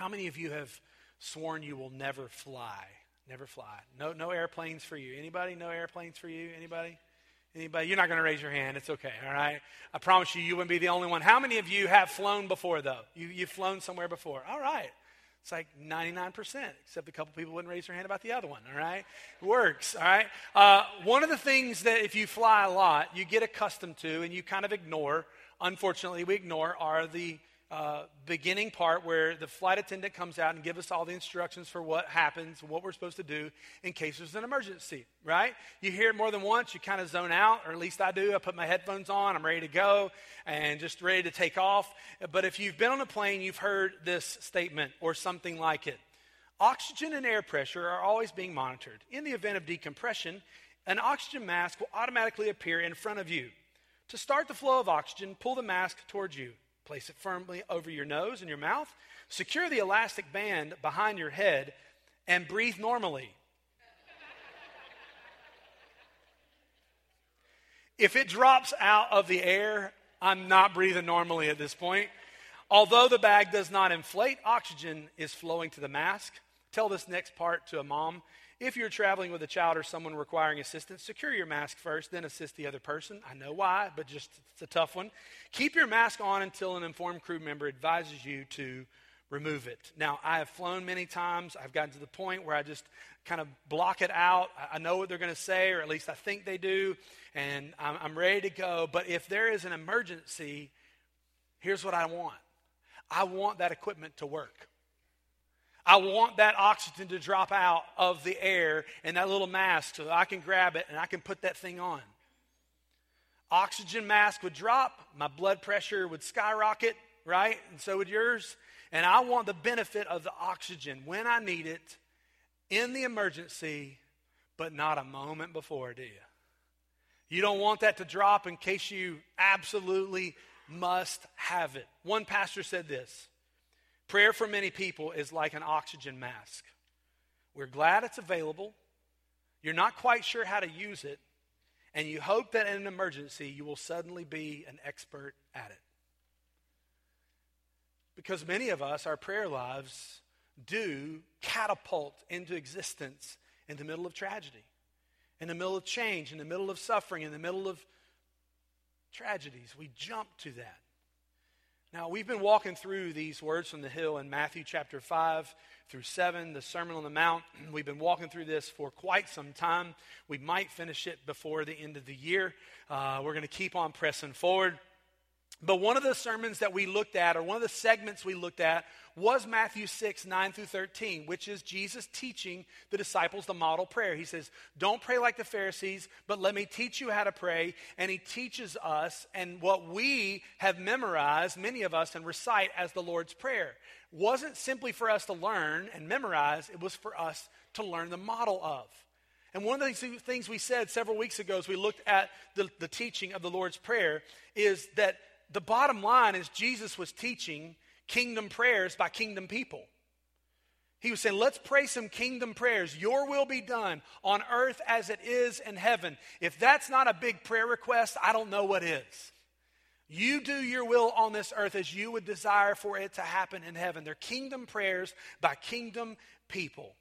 How many of you have sworn you will never fly? Never fly. No, no airplanes for you. Anybody? No airplanes for you? Anybody? Anybody? You're not going to raise your hand. It's okay. All right. I promise you, you wouldn't be the only one. How many of you have flown before, though? You, you've flown somewhere before. All right. It's like 99%, except a couple people wouldn't raise their hand about the other one, all right? It works, all right? Uh, one of the things that if you fly a lot, you get accustomed to and you kind of ignore, unfortunately, we ignore, are the uh, beginning part where the flight attendant comes out and gives us all the instructions for what happens, what we're supposed to do in case there's an emergency, right? You hear it more than once, you kind of zone out, or at least I do. I put my headphones on, I'm ready to go, and just ready to take off. But if you've been on a plane, you've heard this statement or something like it. Oxygen and air pressure are always being monitored. In the event of decompression, an oxygen mask will automatically appear in front of you. To start the flow of oxygen, pull the mask towards you. Place it firmly over your nose and your mouth. Secure the elastic band behind your head and breathe normally. if it drops out of the air, I'm not breathing normally at this point. Although the bag does not inflate, oxygen is flowing to the mask. Tell this next part to a mom. If you're traveling with a child or someone requiring assistance, secure your mask first, then assist the other person. I know why, but just it's a tough one. Keep your mask on until an informed crew member advises you to remove it. Now, I have flown many times. I've gotten to the point where I just kind of block it out. I know what they're going to say, or at least I think they do, and I'm, I'm ready to go. But if there is an emergency, here's what I want I want that equipment to work. I want that oxygen to drop out of the air and that little mask so that I can grab it and I can put that thing on. Oxygen mask would drop, my blood pressure would skyrocket, right? And so would yours. And I want the benefit of the oxygen when I need it in the emergency, but not a moment before, do you? You don't want that to drop in case you absolutely must have it. One pastor said this Prayer for many people is like an oxygen mask. We're glad it's available. You're not quite sure how to use it. And you hope that in an emergency, you will suddenly be an expert at it. Because many of us, our prayer lives do catapult into existence in the middle of tragedy, in the middle of change, in the middle of suffering, in the middle of tragedies. We jump to that. Now, we've been walking through these words from the hill in Matthew chapter 5 through 7, the Sermon on the Mount. We've been walking through this for quite some time. We might finish it before the end of the year. Uh, we're going to keep on pressing forward. But one of the sermons that we looked at, or one of the segments we looked at, was Matthew 6, 9 through 13, which is Jesus teaching the disciples the model prayer. He says, Don't pray like the Pharisees, but let me teach you how to pray. And he teaches us, and what we have memorized, many of us, and recite as the Lord's Prayer, wasn't simply for us to learn and memorize, it was for us to learn the model of. And one of the things we said several weeks ago as we looked at the, the teaching of the Lord's Prayer is that the bottom line is Jesus was teaching kingdom prayers by kingdom people. He was saying, let's pray some kingdom prayers. Your will be done on earth as it is in heaven. If that's not a big prayer request, I don't know what is. You do your will on this earth as you would desire for it to happen in heaven. They're kingdom prayers by kingdom people.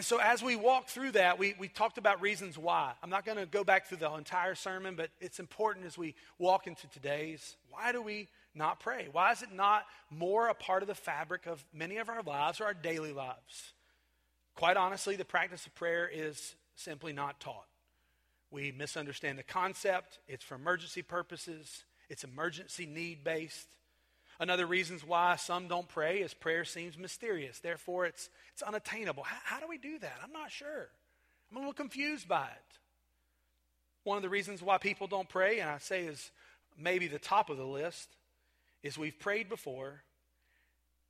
And so, as we walk through that, we, we talked about reasons why. I'm not going to go back through the entire sermon, but it's important as we walk into today's. Why do we not pray? Why is it not more a part of the fabric of many of our lives or our daily lives? Quite honestly, the practice of prayer is simply not taught. We misunderstand the concept, it's for emergency purposes, it's emergency need based. Another reasons why some don't pray is prayer seems mysterious. Therefore, it's, it's unattainable. How, how do we do that? I'm not sure. I'm a little confused by it. One of the reasons why people don't pray, and I say is maybe the top of the list, is we've prayed before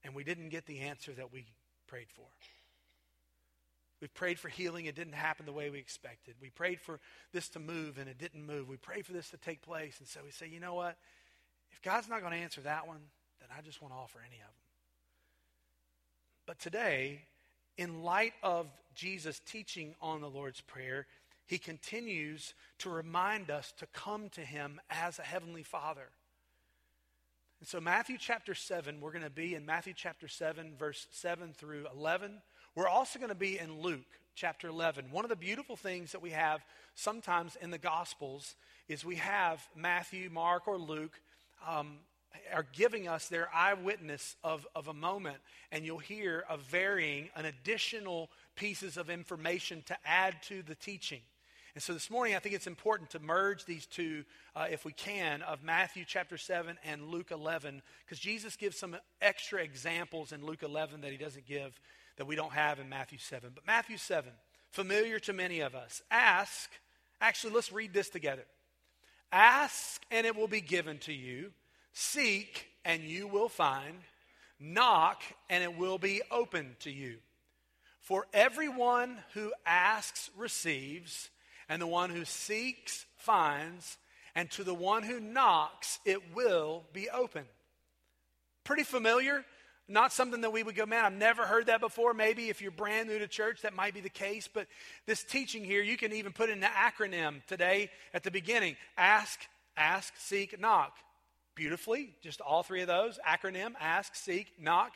and we didn't get the answer that we prayed for. We've prayed for healing, it didn't happen the way we expected. We prayed for this to move and it didn't move. We prayed for this to take place. And so we say, you know what? If God's not going to answer that one, then I just want to offer any of them. But today, in light of Jesus' teaching on the Lord's Prayer, he continues to remind us to come to him as a heavenly father And so, Matthew chapter 7, we're going to be in Matthew chapter 7, verse 7 through 11. We're also going to be in Luke chapter 11. One of the beautiful things that we have sometimes in the Gospels is we have Matthew, Mark, or Luke um, are giving us their eyewitness of, of a moment, and you'll hear a varying, an additional pieces of information to add to the teaching. And so this morning, I think it's important to merge these two, uh, if we can, of Matthew chapter 7 and Luke 11, because Jesus gives some extra examples in Luke 11 that he doesn't give, that we don't have in Matthew 7. But Matthew 7, familiar to many of us. Ask, actually, let's read this together. Ask, and it will be given to you. Seek, and you will find. Knock, and it will be open to you. For everyone who asks receives, and the one who seeks finds, and to the one who knocks it will be open. Pretty familiar? Not something that we would go, man, I've never heard that before. Maybe if you're brand new to church, that might be the case. But this teaching here, you can even put in an acronym today at the beginning ask, ask, seek, knock beautifully, just all three of those acronym ask, seek, knock.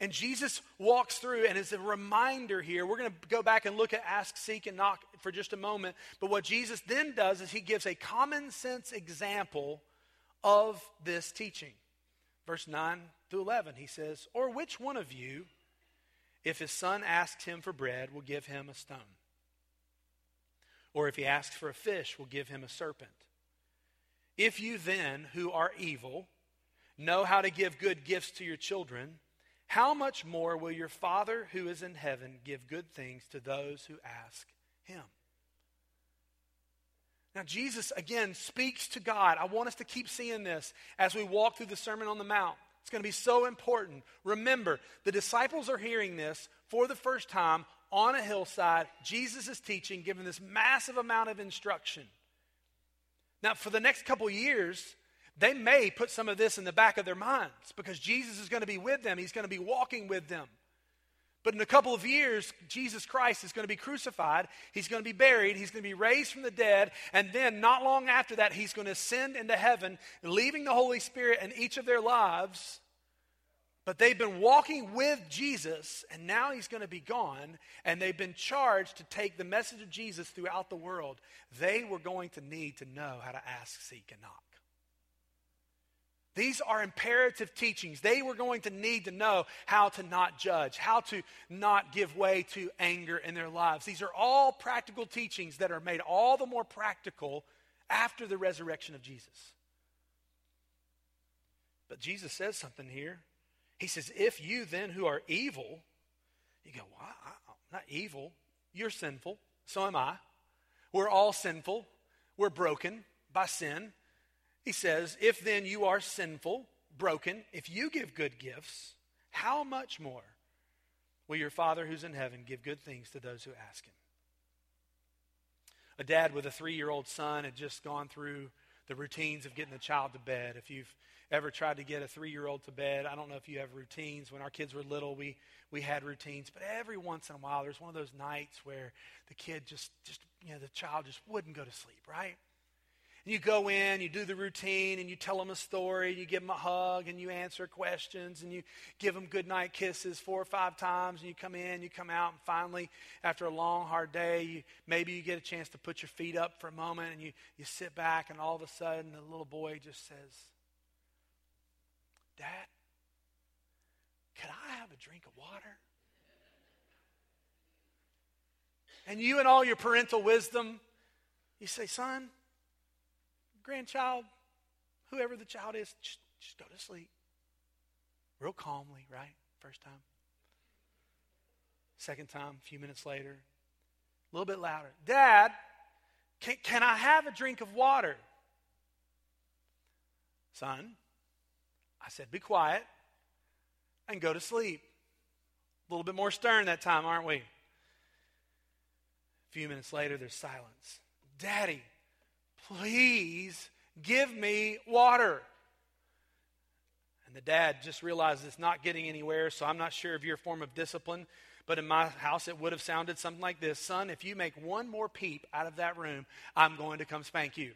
And Jesus walks through, and as a reminder here, we're going to go back and look at ask, seek, and knock for just a moment. But what Jesus then does is he gives a common sense example of this teaching. Verse 9 through 11, he says, Or which one of you, if his son asks him for bread, will give him a stone? Or if he asks for a fish, will give him a serpent? If you then, who are evil, know how to give good gifts to your children, how much more will your Father who is in heaven give good things to those who ask him? Now, Jesus again speaks to God. I want us to keep seeing this as we walk through the Sermon on the Mount. It's going to be so important. Remember, the disciples are hearing this for the first time on a hillside. Jesus is teaching, giving this massive amount of instruction. Now, for the next couple years, they may put some of this in the back of their minds because Jesus is going to be with them. He's going to be walking with them. But in a couple of years, Jesus Christ is going to be crucified. He's going to be buried. He's going to be raised from the dead. And then, not long after that, he's going to ascend into heaven, leaving the Holy Spirit in each of their lives but they've been walking with Jesus, and now he's going to be gone, and they've been charged to take the message of Jesus throughout the world. They were going to need to know how to ask, seek, and knock. These are imperative teachings. They were going to need to know how to not judge, how to not give way to anger in their lives. These are all practical teachings that are made all the more practical after the resurrection of Jesus. But Jesus says something here he says, If you then who are evil, you go, well, I'm not evil. You're sinful. So am I. We're all sinful. We're broken by sin. He says, If then you are sinful, broken, if you give good gifts, how much more will your Father who's in heaven give good things to those who ask him? A dad with a three year old son had just gone through the routines of getting the child to bed. If you've ever tried to get a three year old to bed. I don't know if you have routines. When our kids were little, we, we had routines, but every once in a while, there's one of those nights where the kid just, just, you know, the child just wouldn't go to sleep, right? And you go in, you do the routine, and you tell them a story, and you give them a hug, and you answer questions, and you give them good night kisses four or five times, and you come in, you come out, and finally, after a long, hard day, you, maybe you get a chance to put your feet up for a moment, and you, you sit back, and all of a sudden, the little boy just says, Dad, could I have a drink of water? And you, and all your parental wisdom, you say, Son, grandchild, whoever the child is, just, just go to sleep. Real calmly, right? First time. Second time, a few minutes later, a little bit louder. Dad, can, can I have a drink of water? Son, I said, Be quiet and go to sleep. A little bit more stern that time, aren't we? A few minutes later, there's silence. Daddy, please give me water. And the dad just realizes it's not getting anywhere, so I'm not sure of your form of discipline, but in my house it would have sounded something like this Son, if you make one more peep out of that room, I'm going to come spank you.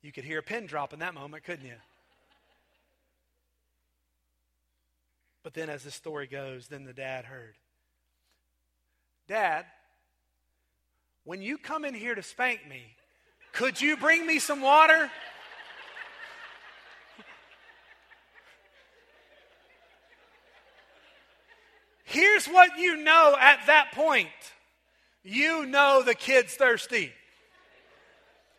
You could hear a pin drop in that moment, couldn't you? But then, as the story goes, then the dad heard Dad, when you come in here to spank me, could you bring me some water? Here's what you know at that point you know the kid's thirsty.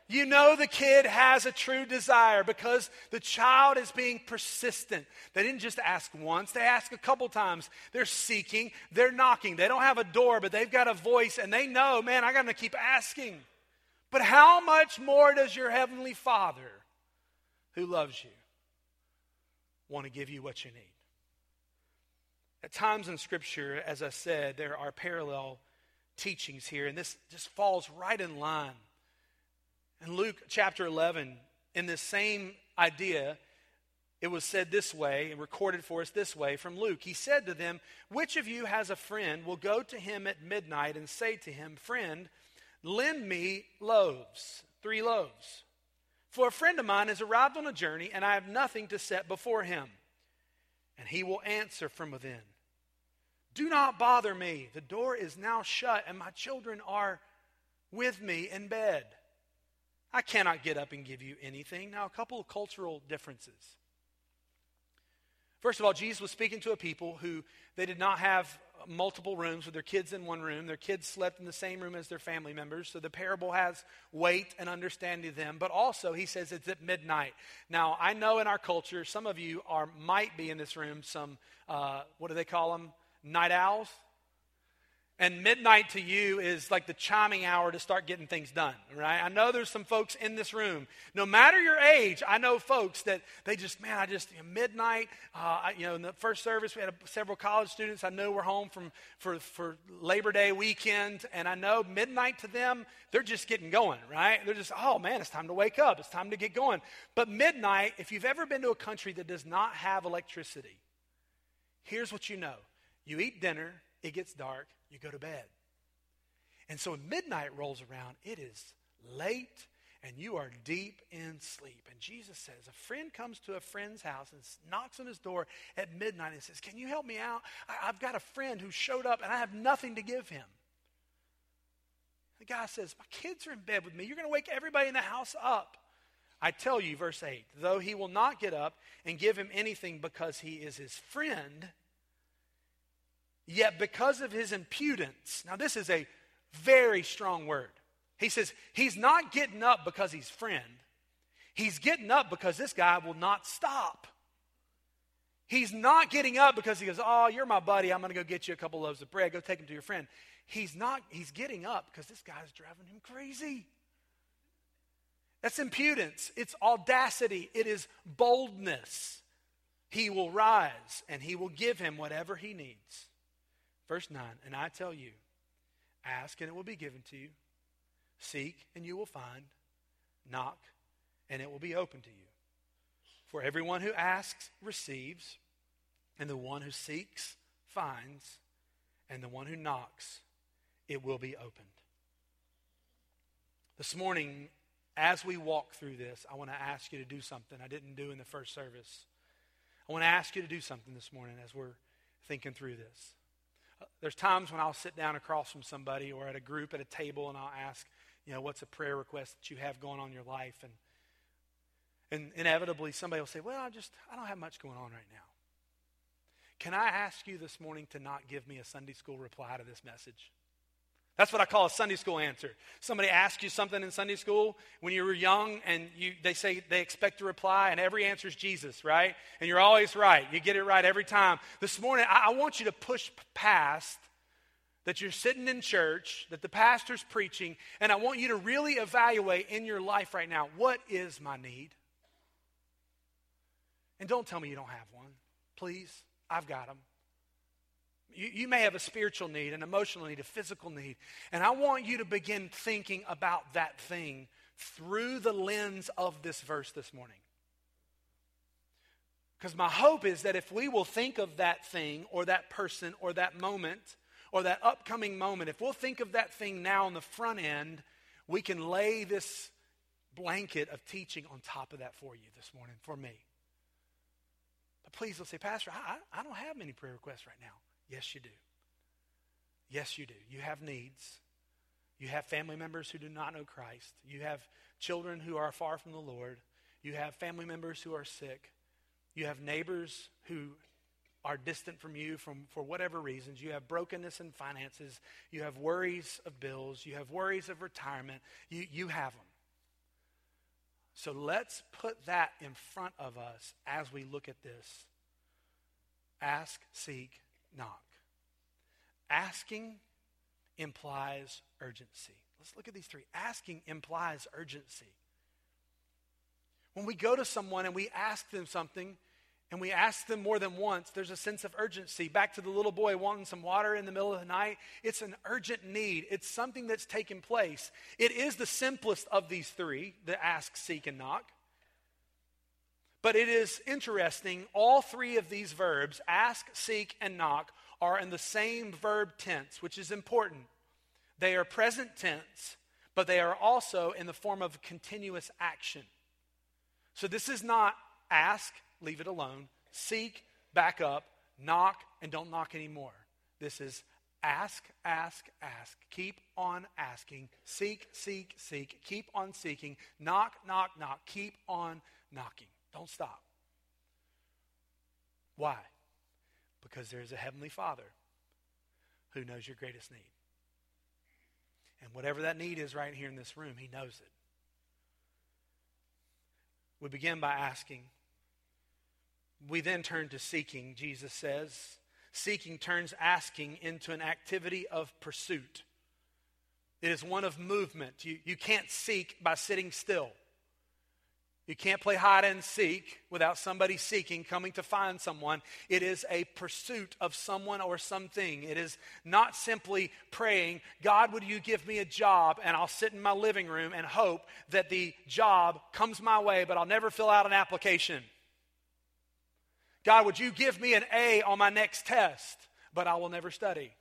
You know the kid has a true desire because the child is being persistent. They didn't just ask once, they ask a couple times. They're seeking, they're knocking. They don't have a door, but they've got a voice and they know, man, I got to keep asking. But how much more does your heavenly Father who loves you want to give you what you need? At times in Scripture, as I said, there are parallel teachings here, and this just falls right in line in Luke chapter 11, in this same idea, it was said this way and recorded for us this way from Luke. He said to them, Which of you has a friend will go to him at midnight and say to him, Friend, lend me loaves, three loaves. For a friend of mine has arrived on a journey, and I have nothing to set before him. And he will answer from within, Do not bother me. The door is now shut, and my children are with me in bed. I cannot get up and give you anything. Now, a couple of cultural differences. First of all, Jesus was speaking to a people who they did not have multiple rooms with their kids in one room. Their kids slept in the same room as their family members. So the parable has weight and understanding to them. But also, he says it's at midnight. Now, I know in our culture, some of you are might be in this room some, uh, what do they call them? Night owls? And midnight to you is like the chiming hour to start getting things done, right? I know there's some folks in this room. No matter your age, I know folks that they just, man, I just, you know, midnight, uh, I, you know, in the first service, we had a, several college students I know were home from, for, for Labor Day weekend. And I know midnight to them, they're just getting going, right? They're just, oh man, it's time to wake up. It's time to get going. But midnight, if you've ever been to a country that does not have electricity, here's what you know you eat dinner, it gets dark you go to bed. And so midnight rolls around, it is late and you are deep in sleep. And Jesus says, a friend comes to a friend's house and knocks on his door at midnight and says, Can you help me out? I, have got a friend who showed up and I have nothing to give him. The guy says, My kids are in bed with me. You're going to wake everybody in the house up. I tell you, verse 8, though he will not get up and give him anything because he is his friend, Yet, because of his impudence, now this is a very strong word. He says he's not getting up because he's friend. He's getting up because this guy will not stop. He's not getting up because he goes, Oh, you're my buddy. I'm going to go get you a couple loaves of bread. Go take him to your friend. He's not, he's getting up because this guy's driving him crazy. That's impudence. It's audacity. It is boldness. He will rise and he will give him whatever he needs. Verse 9, and I tell you, ask and it will be given to you, seek and you will find, knock and it will be open to you. For everyone who asks receives, and the one who seeks finds, and the one who knocks it will be opened. This morning, as we walk through this, I want to ask you to do something I didn't do in the first service. I want to ask you to do something this morning as we're thinking through this. There's times when I'll sit down across from somebody or at a group at a table and I'll ask, you know, what's a prayer request that you have going on in your life? And, and inevitably somebody will say, well, I just, I don't have much going on right now. Can I ask you this morning to not give me a Sunday school reply to this message? That's what I call a Sunday school answer. Somebody asks you something in Sunday school when you were young, and you, they say they expect a reply, and every answer is Jesus, right? And you're always right. You get it right every time. This morning, I, I want you to push past that you're sitting in church, that the pastor's preaching, and I want you to really evaluate in your life right now what is my need? And don't tell me you don't have one. Please, I've got them. You, you may have a spiritual need, an emotional need, a physical need. And I want you to begin thinking about that thing through the lens of this verse this morning. Because my hope is that if we will think of that thing or that person or that moment or that upcoming moment, if we'll think of that thing now on the front end, we can lay this blanket of teaching on top of that for you this morning, for me. But please don't say, Pastor, I, I don't have many prayer requests right now. Yes, you do. Yes, you do. You have needs. You have family members who do not know Christ. You have children who are far from the Lord. You have family members who are sick. You have neighbors who are distant from you from, for whatever reasons. You have brokenness in finances. You have worries of bills. You have worries of retirement. You, you have them. So let's put that in front of us as we look at this. Ask, seek, knock. Asking implies urgency. Let's look at these three. Asking implies urgency. When we go to someone and we ask them something, and we ask them more than once, there's a sense of urgency. Back to the little boy wanting some water in the middle of the night. It's an urgent need, it's something that's taken place. It is the simplest of these three the ask, seek, and knock. But it is interesting, all three of these verbs, ask, seek, and knock, are in the same verb tense, which is important. They are present tense, but they are also in the form of continuous action. So this is not ask, leave it alone. Seek, back up. Knock, and don't knock anymore. This is ask, ask, ask. Keep on asking. Seek, seek, seek. Keep on seeking. Knock, knock, knock. Keep on knocking. Don't stop. Why? Because there's a Heavenly Father who knows your greatest need. And whatever that need is right here in this room, He knows it. We begin by asking, we then turn to seeking, Jesus says. Seeking turns asking into an activity of pursuit. It is one of movement. You, you can't seek by sitting still. You can't play hide and seek without somebody seeking, coming to find someone. It is a pursuit of someone or something. It is not simply praying, God, would you give me a job? And I'll sit in my living room and hope that the job comes my way, but I'll never fill out an application. God, would you give me an A on my next test, but I will never study?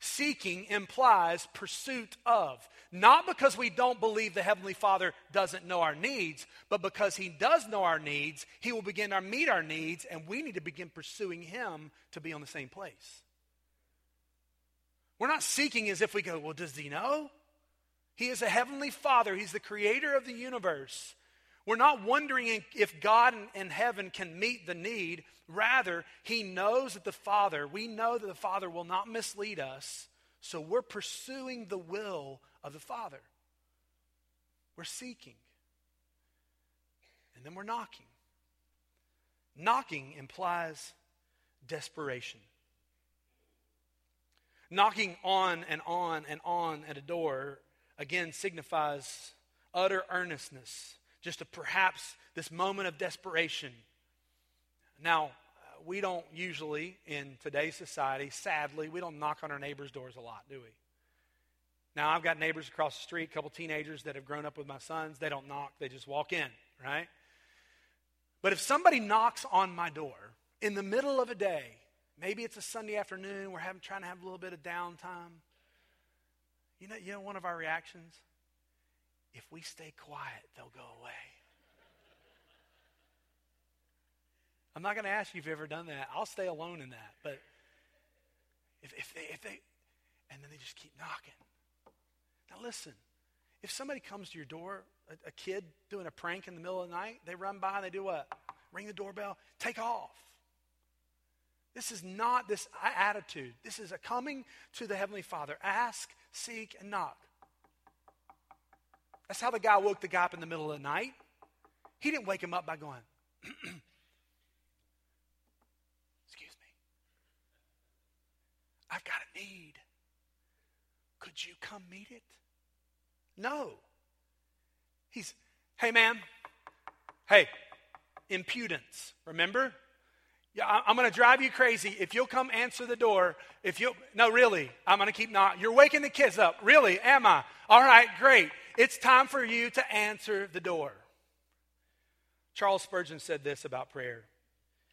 Seeking implies pursuit of. Not because we don't believe the Heavenly Father doesn't know our needs, but because He does know our needs, He will begin to meet our needs, and we need to begin pursuing Him to be on the same place. We're not seeking as if we go, well, does He know? He is a Heavenly Father, He's the creator of the universe. We're not wondering if God in heaven can meet the need. Rather, He knows that the Father, we know that the Father will not mislead us. So we're pursuing the will of the Father. We're seeking. And then we're knocking. Knocking implies desperation. Knocking on and on and on at a door, again, signifies utter earnestness just a perhaps this moment of desperation. Now, uh, we don't usually, in today's society, sadly, we don't knock on our neighbors' doors a lot, do we? Now, I've got neighbors across the street, a couple teenagers that have grown up with my sons. They don't knock, they just walk in, right? But if somebody knocks on my door in the middle of a day, maybe it's a Sunday afternoon, we're having, trying to have a little bit of downtime, you know, you know one of our reactions? If we stay quiet, they'll go away. I'm not going to ask you if you've ever done that. I'll stay alone in that. But if, if, they, if they, and then they just keep knocking. Now listen, if somebody comes to your door, a, a kid doing a prank in the middle of the night, they run by and they do what? Ring the doorbell, take off. This is not this attitude. This is a coming to the Heavenly Father. Ask, seek, and knock. That's how the guy woke the guy up in the middle of the night. He didn't wake him up by going, Excuse me. I've got a need. Could you come meet it? No. He's, hey, man. Hey, impudence. Remember? Yeah, I'm going to drive you crazy if you'll come answer the door. If you no, really, I'm going to keep not. You're waking the kids up. Really, am I? All right, great. It's time for you to answer the door. Charles Spurgeon said this about prayer.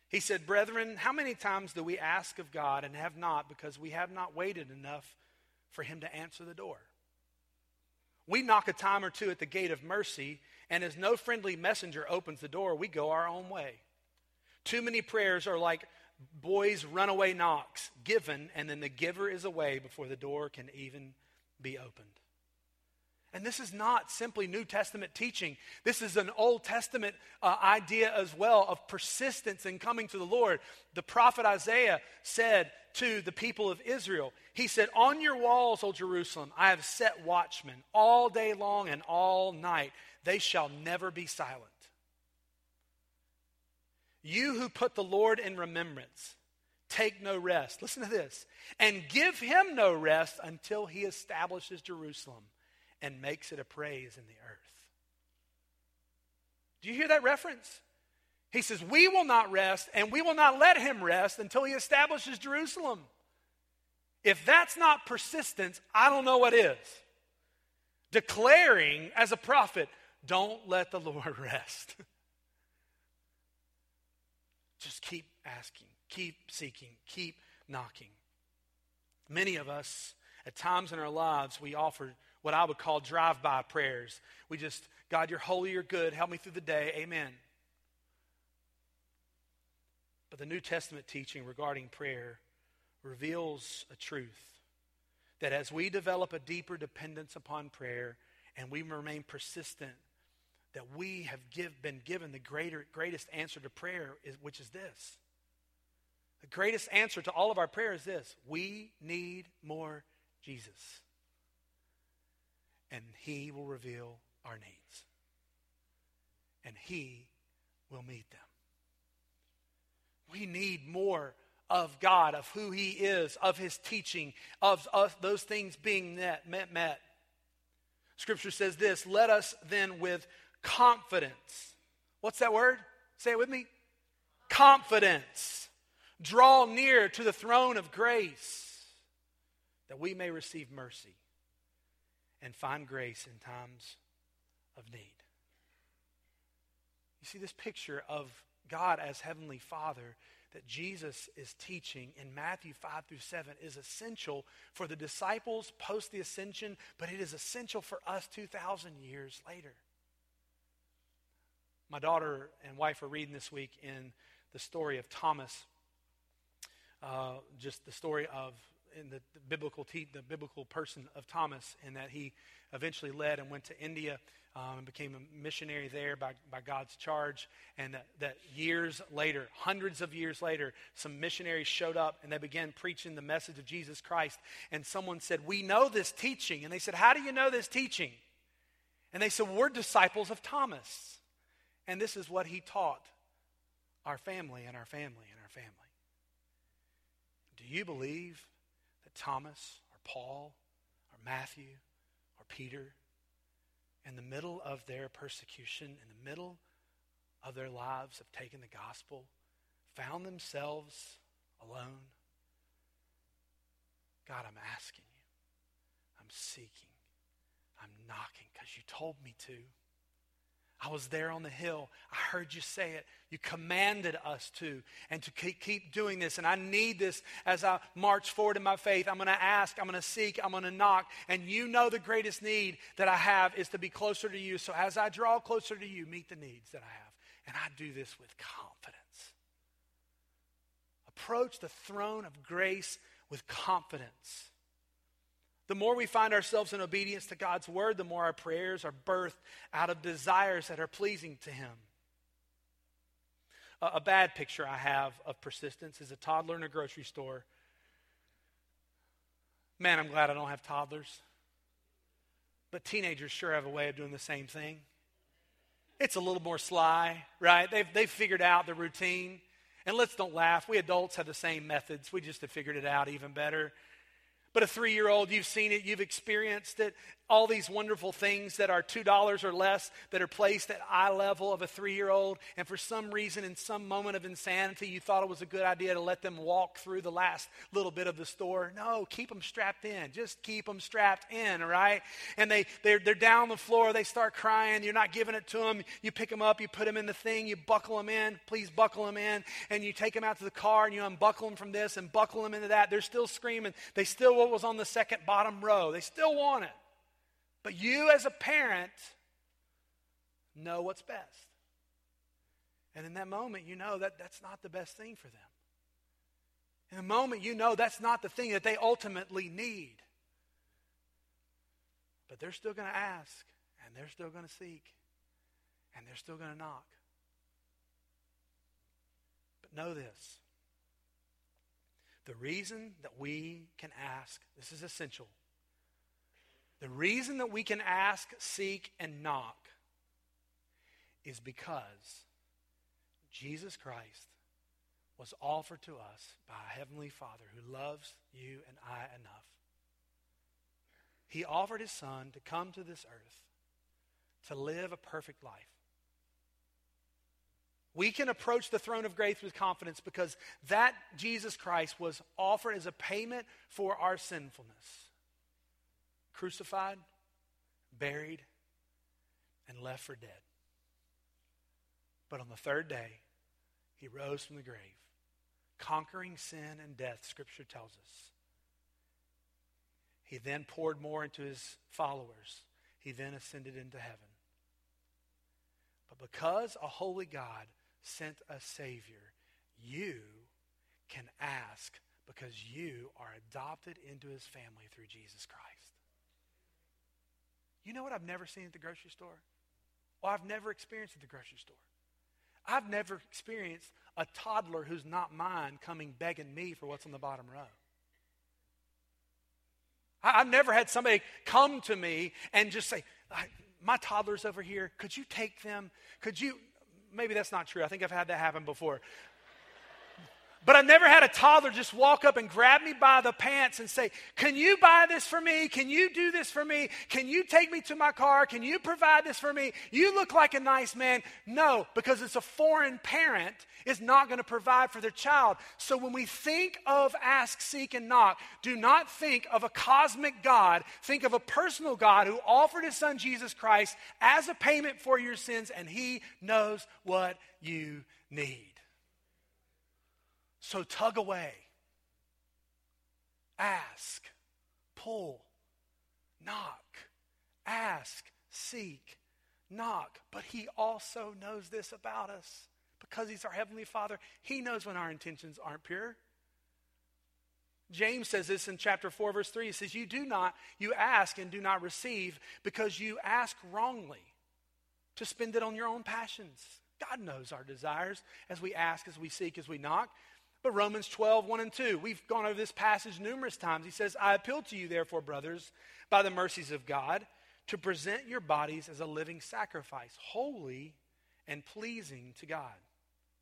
He said, Brethren, how many times do we ask of God and have not because we have not waited enough for Him to answer the door? We knock a time or two at the gate of mercy, and as no friendly messenger opens the door, we go our own way. Too many prayers are like boys' runaway knocks, given, and then the giver is away before the door can even be opened. And this is not simply New Testament teaching. This is an Old Testament uh, idea as well of persistence in coming to the Lord. The prophet Isaiah said to the people of Israel, He said, On your walls, O Jerusalem, I have set watchmen all day long and all night. They shall never be silent. You who put the Lord in remembrance, take no rest. Listen to this. And give him no rest until he establishes Jerusalem and makes it a praise in the earth. Do you hear that reference? He says, We will not rest, and we will not let him rest until he establishes Jerusalem. If that's not persistence, I don't know what is. Declaring as a prophet, don't let the Lord rest. Just keep asking, keep seeking, keep knocking. Many of us, at times in our lives, we offer what I would call drive by prayers. We just, God, you're holy, you're good, help me through the day, amen. But the New Testament teaching regarding prayer reveals a truth that as we develop a deeper dependence upon prayer and we remain persistent that we have give, been given the greater, greatest answer to prayer, is, which is this. The greatest answer to all of our prayer is this we need more Jesus. And He will reveal our needs. And He will meet them. We need more of God, of who He is, of His teaching, of, of those things being met, met, met. Scripture says this Let us then with confidence. What's that word? Say it with me. Confidence. Draw near to the throne of grace that we may receive mercy and find grace in times of need. You see, this picture of God as Heavenly Father that Jesus is teaching in Matthew 5 through 7 is essential for the disciples post the ascension, but it is essential for us 2,000 years later. My daughter and wife are reading this week in the story of Thomas, uh, just the story of in the, the biblical te- the biblical person of Thomas, and that he eventually led and went to India um, and became a missionary there by, by God's charge. And that, that years later, hundreds of years later, some missionaries showed up and they began preaching the message of Jesus Christ. And someone said, "We know this teaching," and they said, "How do you know this teaching?" And they said, "We're disciples of Thomas." And this is what he taught our family and our family and our family. Do you believe Thomas or Paul or Matthew or Peter, in the middle of their persecution, in the middle of their lives of taking the gospel, found themselves alone? God, I'm asking you. I'm seeking. I'm knocking because you told me to. I was there on the hill. I heard you say it. You commanded us to, and to keep, keep doing this. And I need this as I march forward in my faith. I'm going to ask, I'm going to seek, I'm going to knock. And you know the greatest need that I have is to be closer to you. So as I draw closer to you, meet the needs that I have. And I do this with confidence. Approach the throne of grace with confidence. The more we find ourselves in obedience to God's word, the more our prayers are birthed out of desires that are pleasing to Him. A, a bad picture I have of persistence is a toddler in a grocery store. Man, I'm glad I don't have toddlers. But teenagers sure have a way of doing the same thing. It's a little more sly, right? They've, they've figured out the routine. And let's don't laugh. We adults have the same methods. We just have figured it out even better. But a three year old, you've seen it, you've experienced it. All these wonderful things that are $2 or less that are placed at eye level of a three year old. And for some reason, in some moment of insanity, you thought it was a good idea to let them walk through the last little bit of the store. No, keep them strapped in. Just keep them strapped in, all right? And they, they're, they're down the floor, they start crying. You're not giving it to them. You pick them up, you put them in the thing, you buckle them in. Please buckle them in. And you take them out to the car and you unbuckle them from this and buckle them into that. They're still screaming. They still was on the second bottom row. They still want it. But you, as a parent, know what's best. And in that moment, you know that that's not the best thing for them. In the moment, you know that's not the thing that they ultimately need. But they're still going to ask, and they're still going to seek, and they're still going to knock. But know this the reason that we can ask, this is essential. The reason that we can ask, seek, and knock is because Jesus Christ was offered to us by a Heavenly Father who loves you and I enough. He offered His Son to come to this earth to live a perfect life. We can approach the throne of grace with confidence because that Jesus Christ was offered as a payment for our sinfulness. Crucified, buried, and left for dead. But on the third day, he rose from the grave, conquering sin and death, Scripture tells us. He then poured more into his followers. He then ascended into heaven. But because a holy God sent a Savior, you can ask because you are adopted into his family through Jesus Christ. You know what I've never seen at the grocery store? Or I've never experienced at the grocery store. I've never experienced a toddler who's not mine coming begging me for what's on the bottom row. I've never had somebody come to me and just say, My toddler's over here. Could you take them? Could you? Maybe that's not true. I think I've had that happen before. But I've never had a toddler just walk up and grab me by the pants and say, Can you buy this for me? Can you do this for me? Can you take me to my car? Can you provide this for me? You look like a nice man. No, because it's a foreign parent is not going to provide for their child. So when we think of ask, seek, and knock, do not think of a cosmic God. Think of a personal God who offered his son Jesus Christ as a payment for your sins, and he knows what you need. So tug away, ask, pull, knock, ask, seek, knock. But He also knows this about us because He's our Heavenly Father. He knows when our intentions aren't pure. James says this in chapter 4, verse 3. He says, You do not, you ask and do not receive because you ask wrongly to spend it on your own passions. God knows our desires as we ask, as we seek, as we knock. But Romans 12, 1 and 2, we've gone over this passage numerous times. He says, I appeal to you, therefore, brothers, by the mercies of God, to present your bodies as a living sacrifice, holy and pleasing to God,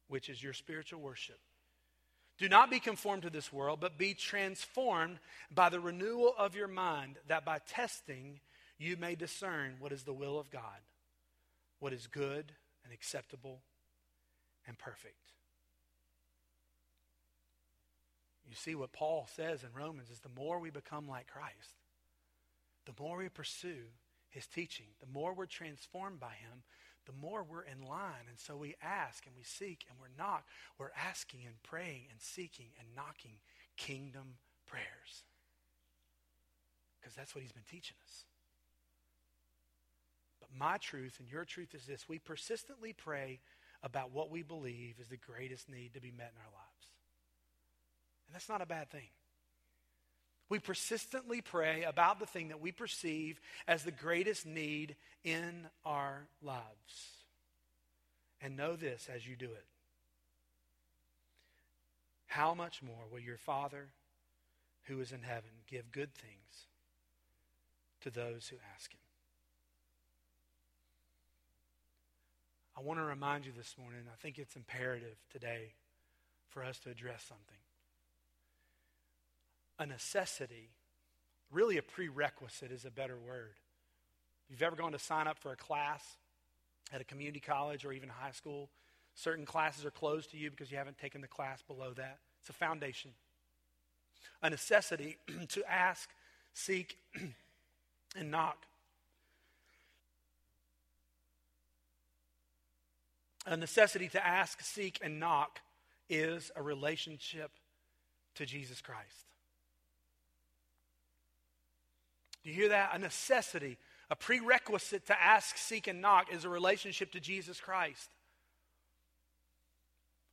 which is your spiritual worship. Do not be conformed to this world, but be transformed by the renewal of your mind, that by testing you may discern what is the will of God, what is good and acceptable and perfect. You see, what Paul says in Romans is the more we become like Christ, the more we pursue his teaching, the more we're transformed by him, the more we're in line. And so we ask and we seek and we're knock. We're asking and praying and seeking and knocking kingdom prayers. Because that's what he's been teaching us. But my truth and your truth is this we persistently pray about what we believe is the greatest need to be met in our lives. And that's not a bad thing. We persistently pray about the thing that we perceive as the greatest need in our lives. And know this as you do it. How much more will your Father who is in heaven give good things to those who ask him? I want to remind you this morning, I think it's imperative today for us to address something a necessity, really a prerequisite is a better word. If you've ever gone to sign up for a class at a community college or even high school, certain classes are closed to you because you haven't taken the class below that. It's a foundation. A necessity to ask, seek, and knock. A necessity to ask, seek, and knock is a relationship to Jesus Christ. Do you hear that? A necessity, A prerequisite to ask, seek, and knock is a relationship to Jesus Christ.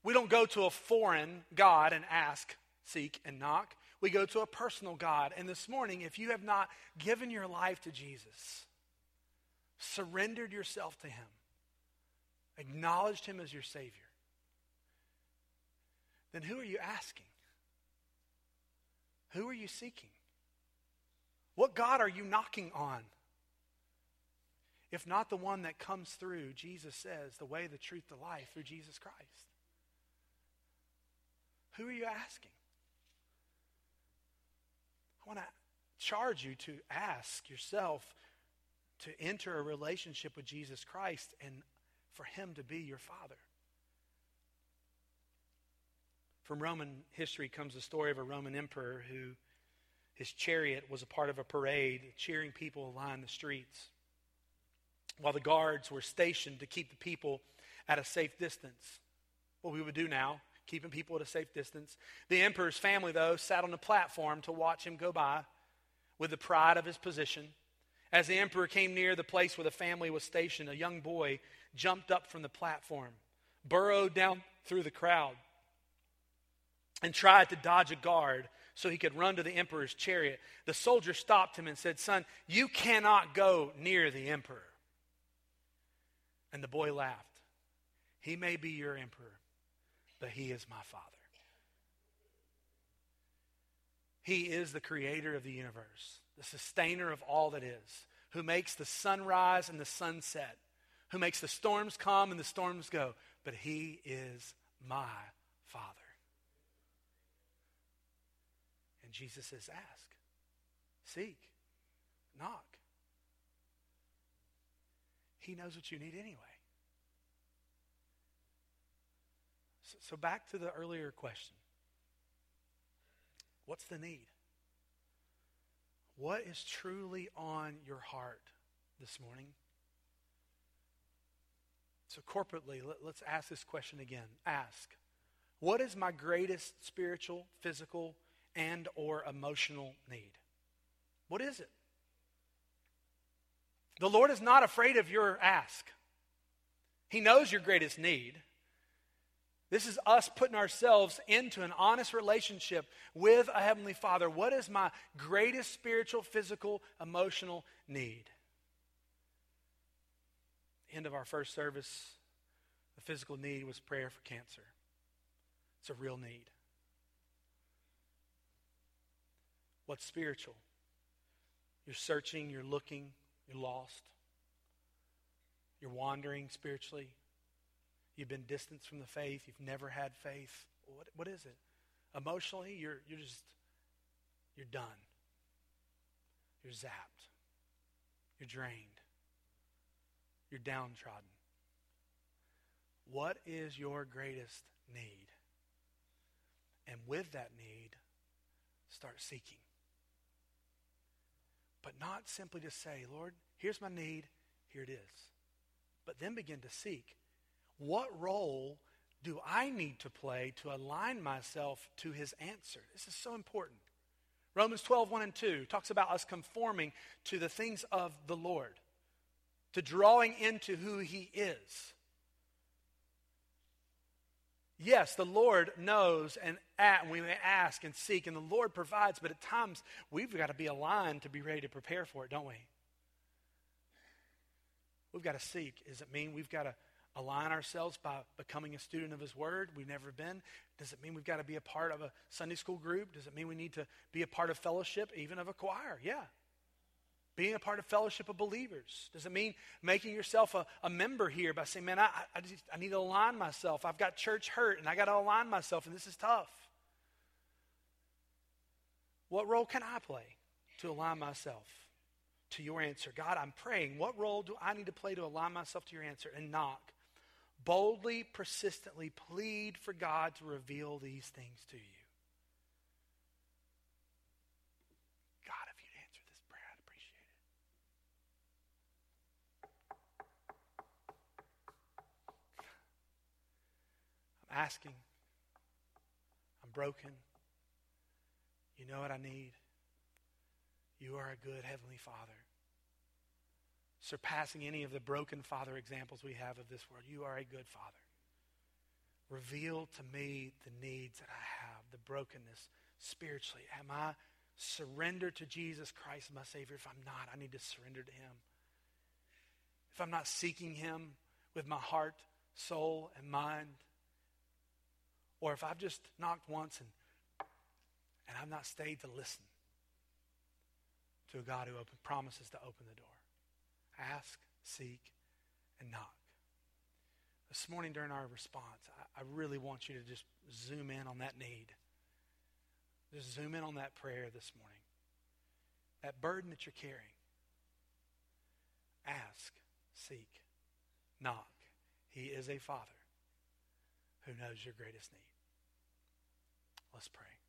We don't go to a foreign God and ask, seek, and knock. We go to a personal God. And this morning, if you have not given your life to Jesus, surrendered yourself to Him, acknowledged Him as your Savior, then who are you asking? Who are you seeking? What God are you knocking on? If not the one that comes through, Jesus says, the way, the truth, the life, through Jesus Christ. Who are you asking? I want to charge you to ask yourself to enter a relationship with Jesus Christ and for Him to be your Father. From Roman history comes the story of a Roman emperor who his chariot was a part of a parade, cheering people line the streets, while the guards were stationed to keep the people at a safe distance. What we would do now, keeping people at a safe distance. The emperor's family, though, sat on the platform to watch him go by with the pride of his position. As the emperor came near the place where the family was stationed, a young boy jumped up from the platform, burrowed down through the crowd, and tried to dodge a guard so he could run to the emperor's chariot. The soldier stopped him and said, Son, you cannot go near the emperor. And the boy laughed. He may be your emperor, but he is my father. He is the creator of the universe, the sustainer of all that is, who makes the sunrise and the sunset, who makes the storms come and the storms go. But he is my father. And Jesus says, Ask, seek, knock. He knows what you need anyway. So, so, back to the earlier question What's the need? What is truly on your heart this morning? So, corporately, let, let's ask this question again. Ask, what is my greatest spiritual, physical, and or emotional need. What is it? The Lord is not afraid of your ask. He knows your greatest need. This is us putting ourselves into an honest relationship with a Heavenly Father. What is my greatest spiritual, physical, emotional need? End of our first service, the physical need was prayer for cancer. It's a real need. What's spiritual? You're searching, you're looking, you're lost. You're wandering spiritually. You've been distanced from the faith. You've never had faith. What, what is it? Emotionally, you're, you're just, you're done. You're zapped. You're drained. You're downtrodden. What is your greatest need? And with that need, start seeking. But not simply to say, Lord, here's my need, here it is. But then begin to seek what role do I need to play to align myself to his answer? This is so important. Romans 12, 1 and 2 talks about us conforming to the things of the Lord, to drawing into who he is. Yes, the Lord knows and at, we may ask and seek, and the Lord provides, but at times we've got to be aligned to be ready to prepare for it, don't we? We've got to seek. Does it mean we've got to align ourselves by becoming a student of His Word? We've never been. Does it mean we've got to be a part of a Sunday school group? Does it mean we need to be a part of fellowship, even of a choir? Yeah. Being a part of fellowship of believers. Does it mean making yourself a, a member here by saying, man, I, I, just, I need to align myself. I've got church hurt and I got to align myself and this is tough. What role can I play to align myself to your answer? God, I'm praying. What role do I need to play to align myself to your answer? And knock. Boldly, persistently plead for God to reveal these things to you. Asking. I'm broken. You know what I need. You are a good Heavenly Father. surpassing any of the broken father examples we have of this world. You are a good father. Reveal to me the needs that I have, the brokenness spiritually. Am I surrendered to Jesus Christ my Savior? If I'm not, I need to surrender to Him. If I'm not seeking Him with my heart, soul, and mind, or if I've just knocked once and, and I've not stayed to listen to a God who open, promises to open the door. Ask, seek, and knock. This morning during our response, I, I really want you to just zoom in on that need. Just zoom in on that prayer this morning. That burden that you're carrying. Ask, seek, knock. He is a father who knows your greatest need. Let's pray.